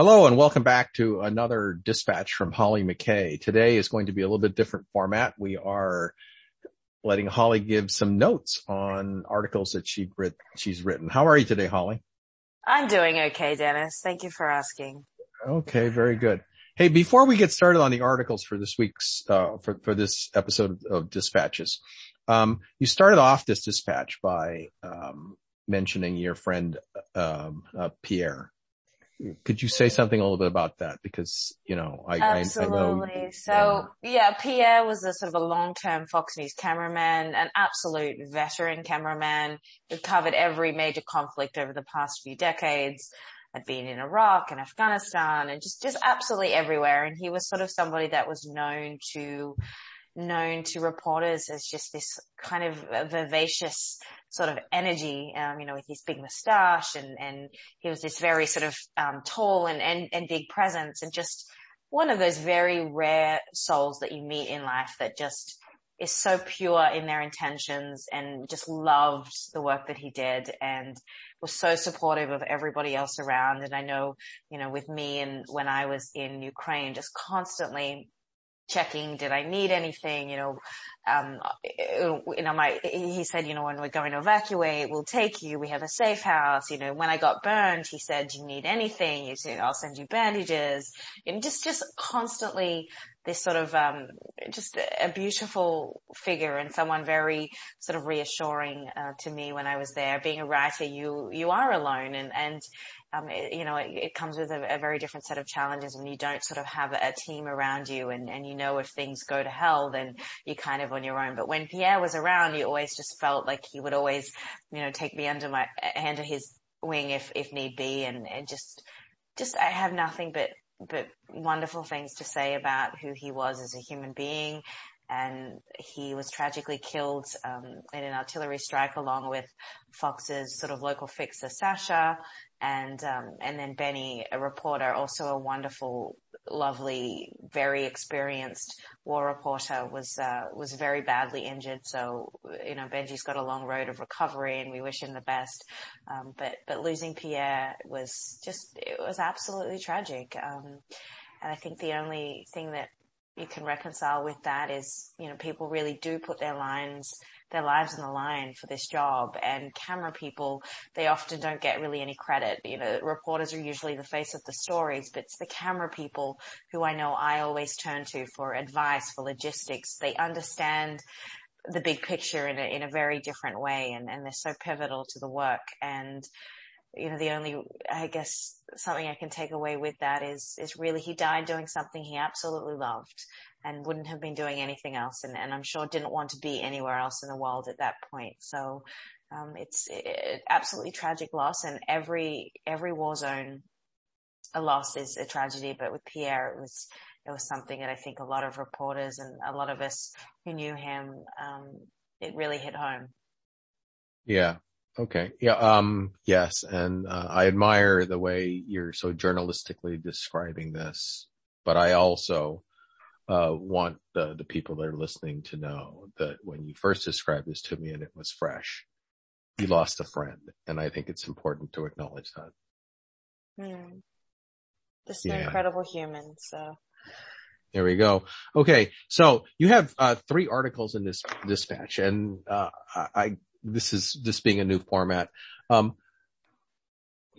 Hello and welcome back to another dispatch from Hollie McKay. Today is going to be a little bit different format. We are letting Hollie give some notes on articles that she writ- she's written. How are you today, Hollie? I'm doing okay, Dennis. Thank you for asking. Okay, very good. Hey, before we get started on the articles for this week's, uh, for, for this episode of dispatches, um, you started off this dispatch by, um, mentioning your friend, um, uh, Pierre could you say something a little bit about that? Because, you know, I, Absolutely. I, I know. So yeah, Pierre was a sort of a long-term Fox News cameraman, an absolute veteran cameraman who covered every major conflict over the past few decades. Had been in Iraq and Afghanistan and just, just absolutely everywhere. And he was sort of somebody that was known to, known to reporters as just this kind of vivacious sort of energy, um, you know, with his big moustache and, and he was this very sort of, um, tall and, and, and big presence and just one of those very rare souls that you meet in life that just is so pure in their intentions and just loved the work that he did and was so supportive of everybody else around. And I know, you know, with me and when I was in Ukraine, just constantly checking, did I need anything? You know, um, you know, my, he said, you know, when we're going to evacuate, we'll take you. We have a safe house. You know, when I got burned, he said, you need anything? You said, I'll send you bandages and just, just constantly this sort of, um, just a beautiful figure and someone very sort of reassuring, uh, to me when I was there. Being a writer, you, you are alone and, and, um, it, you know, it, it comes with a, a, very different set of challenges when you don't sort of have a team around you and, and you know if things go to hell, then you're kind of on your own. But when Pierre was around, you always just felt like he would always, you know, take me under my, under his wing if, if need be and, and just, just, I have nothing but, but wonderful things to say about who he was as a human being. And he was tragically killed um, in an artillery strike along with Fox's sort of local fixer Sasha, and um, and then Benny, a reporter, also a wonderful, lovely, very experienced war reporter, was uh, was very badly injured. So you know Benji's got a long road of recovery, and we wish him the best. Um, but but losing Pierre was just it was absolutely tragic. Um, and I think the only thing that you can reconcile with that is, you know, people really do put their lines, their lives on the line for this job and camera people, they often don't get really any credit. You know, reporters are usually the face of the stories, but it's the camera people who I know I always turn to for advice, for logistics. They understand the big picture in a, in a very different way and, and they're so pivotal to the work. And, you know, the only, I guess, something I can take away with that is, is really he died doing something he absolutely loved and wouldn't have been doing anything else. And, and I'm sure didn't want to be anywhere else in the world at that point. So, um, it's it, absolutely tragic loss and every, every war zone, a loss is a tragedy. But with Pierre, it was, it was something that I think a lot of reporters and a lot of us who knew him, um, it really hit home. Yeah. Okay. Yeah. Um, yes. And, uh, I admire the way you're so journalistically describing this, but I also, want the, the people that are listening to know that when you first described this to me and it was fresh, you lost a friend. And I think it's important to acknowledge that. Hmm. Just an yeah. incredible human. So. There we go. Okay. So you have, uh, three articles in this dispatch and, uh, I, this is this being a new format. Um,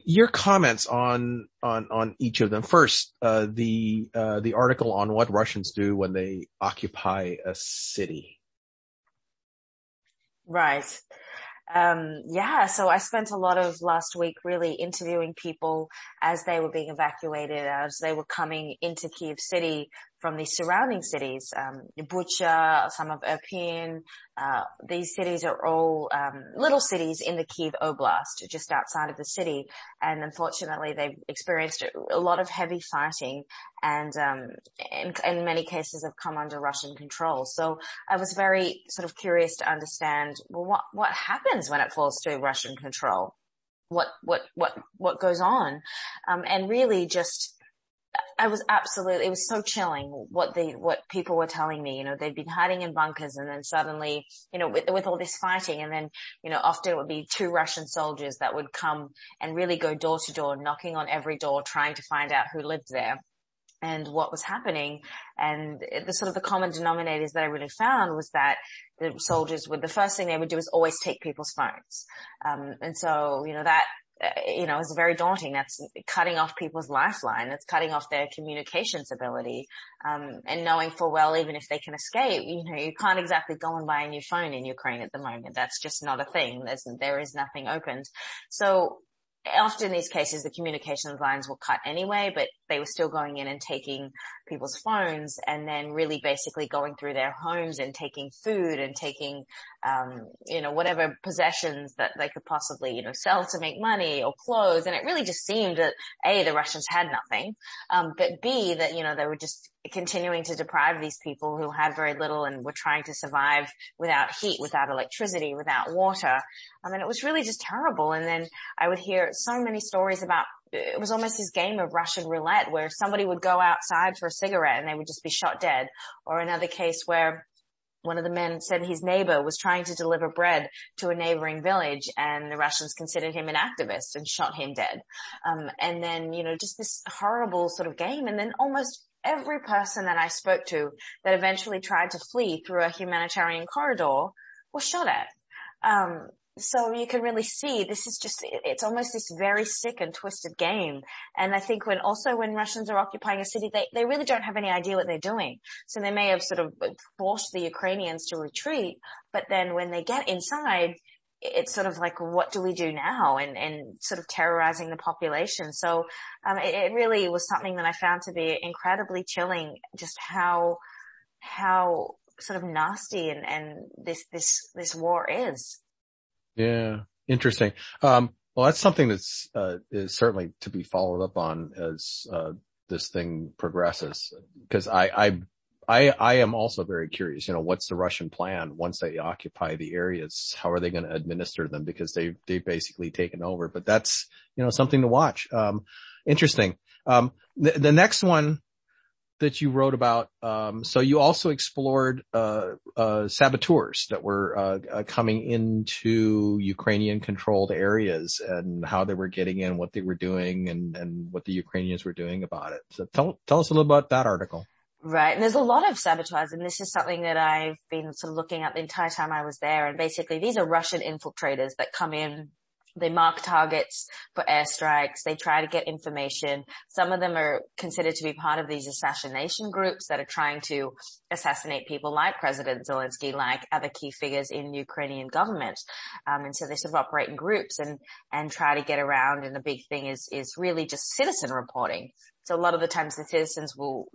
your comments on on on each of them. First, uh, the uh, the article on what Russians do when they occupy a city. Right. Um, yeah, so I spent a lot of last week really interviewing people as they were being evacuated, as they were coming into Kiev City from the surrounding cities, um, Bucha, some of Irpin. Uh, these cities are all um, little cities in the Kiev Oblast, just outside of the city. And unfortunately, they've experienced a lot of heavy fighting, and um, in, in, many cases have come under Russian control. So I was very sort of curious to understand well, what what happens when it falls to Russian control. What what what what goes on, um, and really just I was absolutely, it was so chilling what the, what people were telling me, you know, they'd been hiding in bunkers and then suddenly, you know, with, with all this fighting and then, you know, often it would be two Russian soldiers that would come and really go door to door, knocking on every door, trying to find out who lived there and what was happening. And the sort of the common denominators that I really found was that the soldiers would, the first thing they would do is always take people's phones. Um, and so, you know, that you know, it's very daunting. That's cutting off people's lifeline. That's cutting off their communications ability. Um, and knowing full well, even if they can escape, you know, you can't exactly go and buy a new phone in Ukraine at the moment. That's just not a thing. There's, there is nothing opened. So often in these cases, the communications lines were cut anyway, but they were still going in and taking people's phones and then really basically going through their homes and taking food and taking, um, you know, whatever possessions that they could possibly, you know, sell to make money or clothes. And it really just seemed that A, the Russians had nothing, um, but B, that, you know, they were just continuing to deprive these people who had very little and were trying to survive without heat, without electricity, without water. I mean, it was really just terrible. And then I would hear so many stories about it was almost this game of Russian roulette where somebody would go outside for a cigarette and they would just be shot dead. Or another case where one of the men said his neighbor was trying to deliver bread to a neighboring village and the Russians considered him an activist and shot him dead. Um, and then, you know, just this horrible sort of game. And then almost every person that I spoke to that eventually tried to flee through a humanitarian corridor was shot at. Um, so you can really see this is just, it's almost this very sick and twisted game. And I think when also when Russians are occupying a city, they, they really don't have any idea what they're doing. So they may have sort of forced the Ukrainians to retreat, but then when they get inside, it's sort of like, what do we do now? And, and sort of terrorizing the population. So, um, it, it really was something that I found to be incredibly chilling, just how, how sort of nasty and, and this, this, this war is. Yeah. Interesting. Um, well, that's something that's, uh, is certainly to be followed up on as, uh, this thing progresses. Cause I, I, I, I am also very curious, you know, what's the Russian plan once they occupy the areas? How are they going to administer them? Because they, they've basically taken over, but that's, you know, something to watch. Um, interesting. Um, the, the next one that you wrote about. Um, so you also explored uh, uh, saboteurs that were uh, uh, coming into Ukrainian-controlled areas and how they were getting in, what they were doing, and and what the Ukrainians were doing about it. So tell tell us a little about that article. Right. And there's a lot of sabotage and this is something that I've been sort of looking at the entire time I was there. And basically these are Russian infiltrators that come in they mark targets for airstrikes. They try to get information. Some of them are considered to be part of these assassination groups that are trying to assassinate people like President Zelensky, like other key figures in Ukrainian government. Um, and so they sort of operate in groups and, and try to get around. And the big thing is, is really just citizen reporting. So a lot of the times the citizens will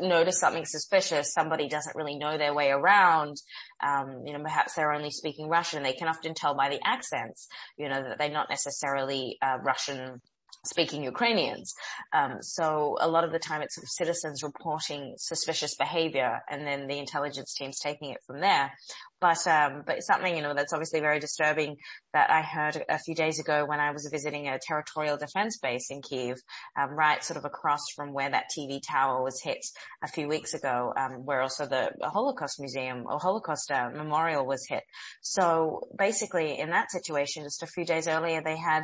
notice something suspicious. Somebody doesn't really know their way around. Um, you know, perhaps they're only speaking Russian. They can often tell by the accents, you know, that they're not necessarily uh, Russian speaking Ukrainians. Um, so a lot of the time it's sort of citizens reporting suspicious behavior and then the intelligence teams taking it from there. But, um, but something, you know, that's obviously very disturbing that I heard a few days ago when I was visiting a territorial defense base in Kiev, um, right sort of across from where that TV tower was hit a few weeks ago, um, where also the Holocaust Museum or Holocaust uh, Memorial was hit. So basically in that situation, just a few days earlier, they had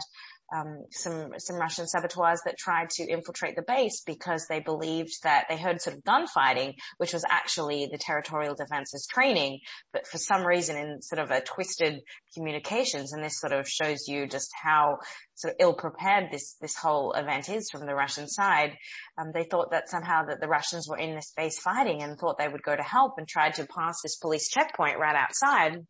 um, some some Russian saboteurs that tried to infiltrate the base because they believed that they heard sort of gunfighting, which was actually the territorial defenses training, but for some reason in sort of a twisted communications, and this sort of shows you just how sort of ill prepared this this whole event is from the Russian side. Um, they thought that somehow that the Russians were in this base fighting and thought they would go to help and tried to pass this police checkpoint right outside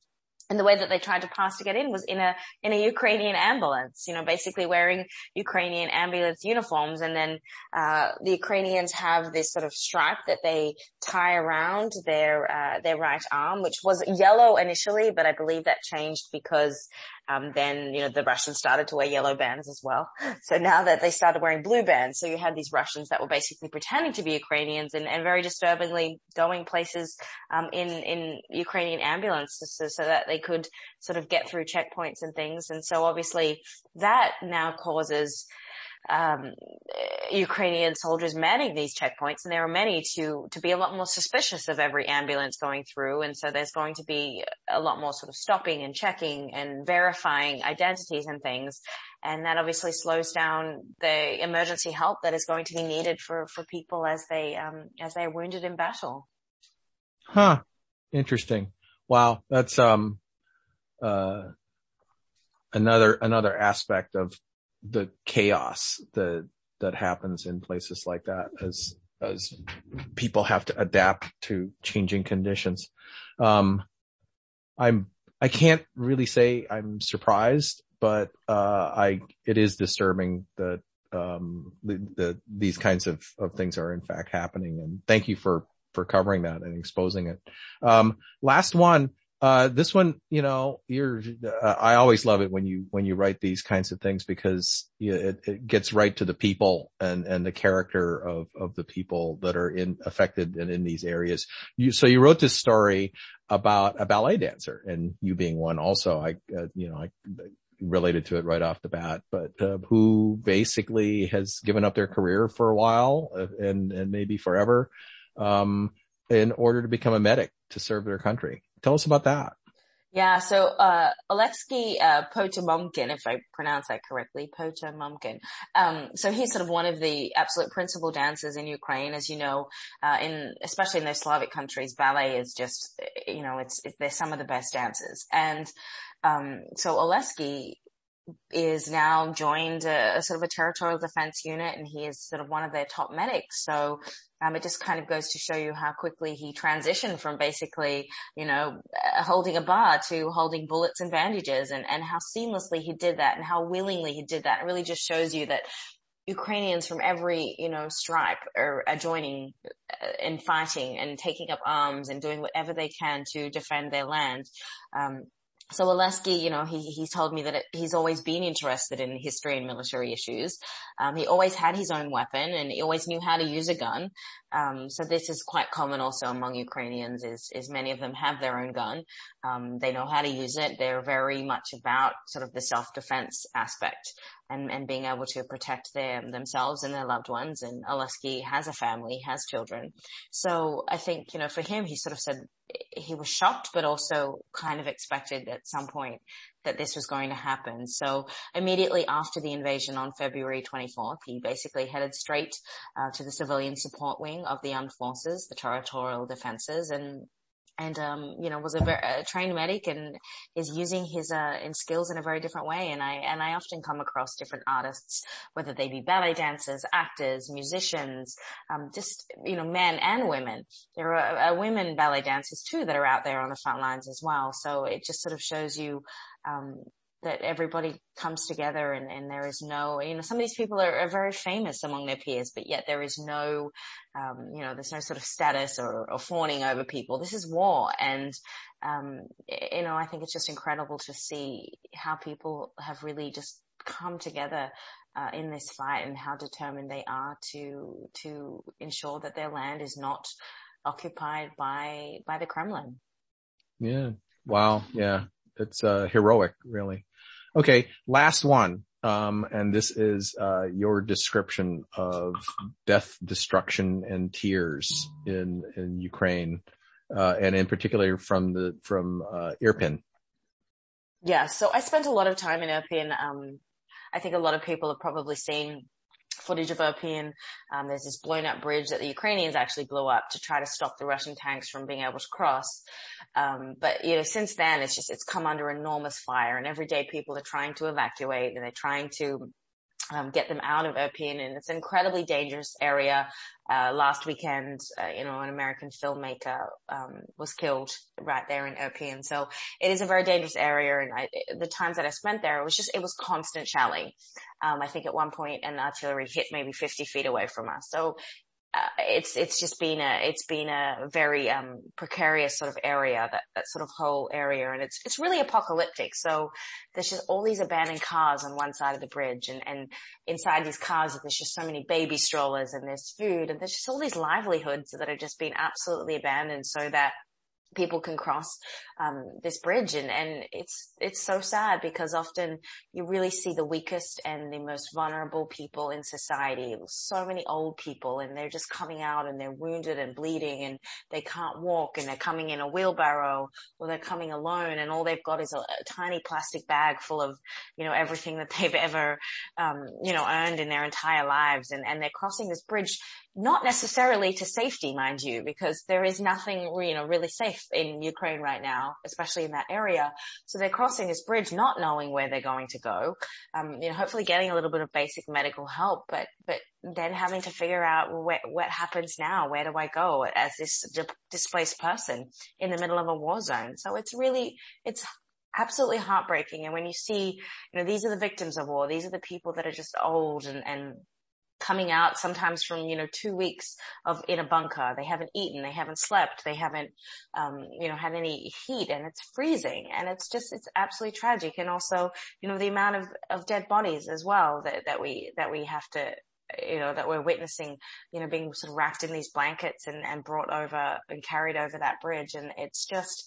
and the way that they tried to pass to get in was in a in a Ukrainian ambulance, you know, basically wearing Ukrainian ambulance uniforms, and then uh, the Ukrainians have this sort of stripe that they tie around their uh, their right arm, which was yellow initially, but I believe that changed because um, then, you know, the Russians started to wear yellow bands as well. So now that they started wearing blue bands, so you had these Russians that were basically pretending to be Ukrainians and, and very disturbingly going places, um, in, in Ukrainian ambulances so, so that they could sort of get through checkpoints and things. And so obviously that now causes, um, Ukrainian soldiers manning these checkpoints, and there are many to to be a lot more suspicious of every ambulance going through, and so there's going to be a lot more sort of stopping and checking and verifying identities and things, and that obviously slows down the emergency help that is going to be needed for for people as they um, as they are wounded in battle. Huh. Interesting. Wow. That's um uh another another aspect of the chaos that that happens in places like that as as people have to adapt to changing conditions. Um, I'm I can't really say I'm surprised, but uh, I it is disturbing that um, the, the these kinds of of things are in fact happening. And thank you for for covering that and exposing it. Um, last one. Uh, this one, you know, you're, uh, I always love it when you, when you write these kinds of things because it, it gets right to the people and, and the character of, of the people that are in, affected and in these areas. You, so you wrote this story about a ballet dancer and you being one also, I, uh, you know, I, related to it right off the bat, but uh, who basically has given up their career for a while uh, and and maybe forever, um, in order to become a medic to serve their country. Tell us about that. Yeah, so uh, Oleksiy uh, if I pronounce that correctly, Potamomkin. Um, so he's sort of one of the absolute principal dancers in Ukraine, as you know, uh, in especially in those Slavic countries, ballet is just, you know, it's it, they're some of the best dancers, and um, so Oleksiy is now joined a, a, sort of a territorial defense unit and he is sort of one of their top medics. So, um, it just kind of goes to show you how quickly he transitioned from basically, you know, uh, holding a bar to holding bullets and bandages and, and how seamlessly he did that and how willingly he did that. It really just shows you that Ukrainians from every, you know, stripe are, are joining uh, and fighting and taking up arms and doing whatever they can to defend their land. Um, so Oleksiy, you know, he, he's told me that it, he's always been interested in history and military issues. Um, he always had his own weapon and he always knew how to use a gun. Um, so this is quite common also among Ukrainians is, is many of them have their own gun. Um, they know how to use it. They're very much about sort of the self-defense aspect and, and being able to protect them themselves and their loved ones. And Oleksiy has a family, has children. So I think, you know, for him, he sort of said he was shocked, but also kind of expected at some point that this was going to happen. So immediately after the invasion on February 24th, he basically headed straight uh, to the civilian support wing of the armed forces, the territorial defenses, and and um, you know was a, very, a trained medic and is using his uh, in skills in a very different way. And I and I often come across different artists, whether they be ballet dancers, actors, musicians, um, just you know men and women. There are uh, women ballet dancers too that are out there on the front lines as well. So it just sort of shows you um, that everybody comes together and, and there is no, you know, some of these people are, are very famous among their peers, but yet there is no, um, you know, there's no sort of status or, or fawning over people. This is war. And, um, you know, I think it's just incredible to see how people have really just come together uh, in this fight and how determined they are to, to ensure that their land is not occupied by, by the Kremlin. Yeah. Wow. Yeah. It's, uh, heroic, really. Okay, last one. Um, and this is, uh, your description of death, destruction, and tears in, in Ukraine, uh, and in particular from the, from, uh, Irpin. Yeah, so I spent a lot of time in Irpin. Um, I think a lot of people have probably seen footage of Irpin. Um, there's this blown up bridge that the Ukrainians actually blew up to try to stop the Russian tanks from being able to cross. Um, but you know, since then it's just, it's come under enormous fire and every day people are trying to evacuate and they're trying to um, get them out of Irpin, and it's an incredibly dangerous area. Uh, last weekend, uh, you know, an American filmmaker um, was killed right there in Irpin, so it is a very dangerous area. And I, the times that I spent there, it was just it was constant shelling. Um, I think at one point an artillery hit maybe 50 feet away from us. So uh, it's it's just been a it's been a very um, precarious sort of area that that sort of whole area. And it's it's really apocalyptic. So there's just all these abandoned cars on one side of the bridge. And and inside these cars there's just so many baby strollers and there's food. And there's just all these livelihoods that are just being absolutely abandoned so that people can cross um, this bridge. And, and it's it's so sad because often you really see the weakest and the most vulnerable people in society. So many old people and they're just coming out and they're wounded and bleeding and they can't walk and they're coming in a wheelbarrow or they're coming alone and all they've got is a, a tiny plastic bag full of you know everything that they've ever um, you know earned in their entire lives. And and they're crossing this bridge not necessarily to safety, mind you, because there is nothing, you know, really safe in Ukraine right now, especially in that area. So they're crossing this bridge not knowing where they're going to go. Um, you know, hopefully getting a little bit of basic medical help, but, but then having to figure out what, what happens now? Where do I go as this di- displaced person in the middle of a war zone? So it's really, it's absolutely heartbreaking. And when you see, you know, these are the victims of war. These are the people that are just old and, and coming out sometimes from, you know, two weeks of in a bunker. They haven't eaten, they haven't slept, they haven't, um, you know, had any heat and it's freezing and it's just, it's absolutely tragic. And also, you know, the amount of, of dead bodies as well that, that we, that we have to, you know, that we're witnessing, you know, being sort of wrapped in these blankets and, and brought over and carried over that bridge. And it's just,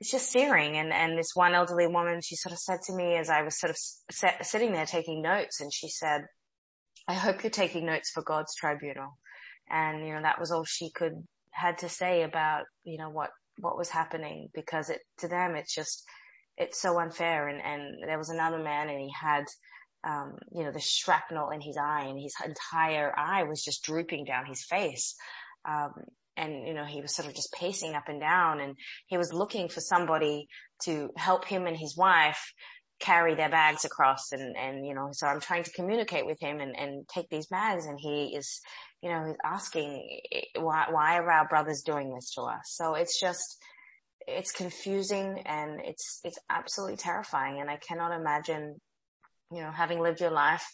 it's just searing. And, and this one elderly woman, she sort of said to me as I was sort of set, sitting there taking notes and she said, I hope you're taking notes for God's tribunal. And, you know, that was all she could, had to say about, you know, what, what was happening because it, to them, it's just, it's so unfair. And, and there was another man and he had, um, you know, the shrapnel in his eye and his entire eye was just drooping down his face. Um, and, you know, he was sort of just pacing up and down and he was looking for somebody to help him and his wife carry their bags across and, and, you know, so I'm trying to communicate with him and, and take these bags and he is, you know, he's asking why, why are our brothers doing this to us? So it's just, it's confusing and it's, it's absolutely terrifying. And I cannot imagine, you know, having lived your life,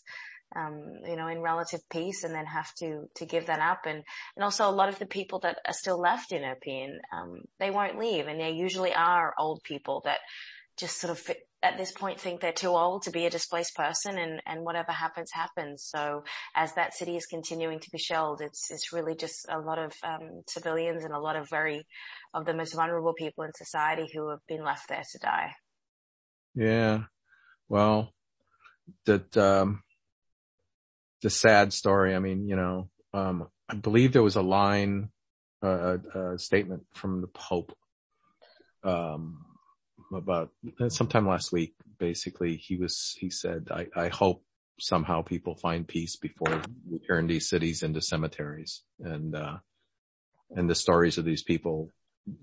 um, you know, in relative peace and then have to, to give that up. And, and also a lot of the people that are still left in Irpin, um, they won't leave and they usually are old people that just sort of at this point think they're too old to be a displaced person and, and whatever happens, happens. So as that city is continuing to be shelled, it's, it's really just a lot of, um, civilians and a lot of very, of the most vulnerable people in society who have been left there to die. Yeah. Well, that, um, the sad story. I mean, you know, um, I believe there was a line, uh, a statement from the Pope, um, about sometime last week. Basically, he was, he said, I, I hope somehow people find peace before we turn these cities into cemeteries and, uh, and the stories of these people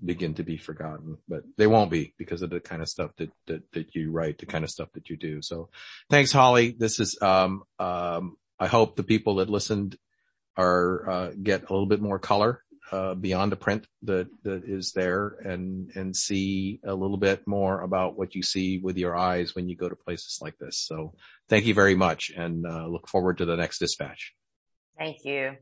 begin to be forgotten, but they won't be because of the kind of stuff that, that, that you write, the kind of stuff that you do. So thanks, Hollie. This is, um, um, I hope the people that listened are, uh, get a little bit more color uh, beyond the print that that is there and and see a little bit more about what you see with your eyes when you go to places like this. So thank you very much and uh, look forward to the next dispatch. Thank you.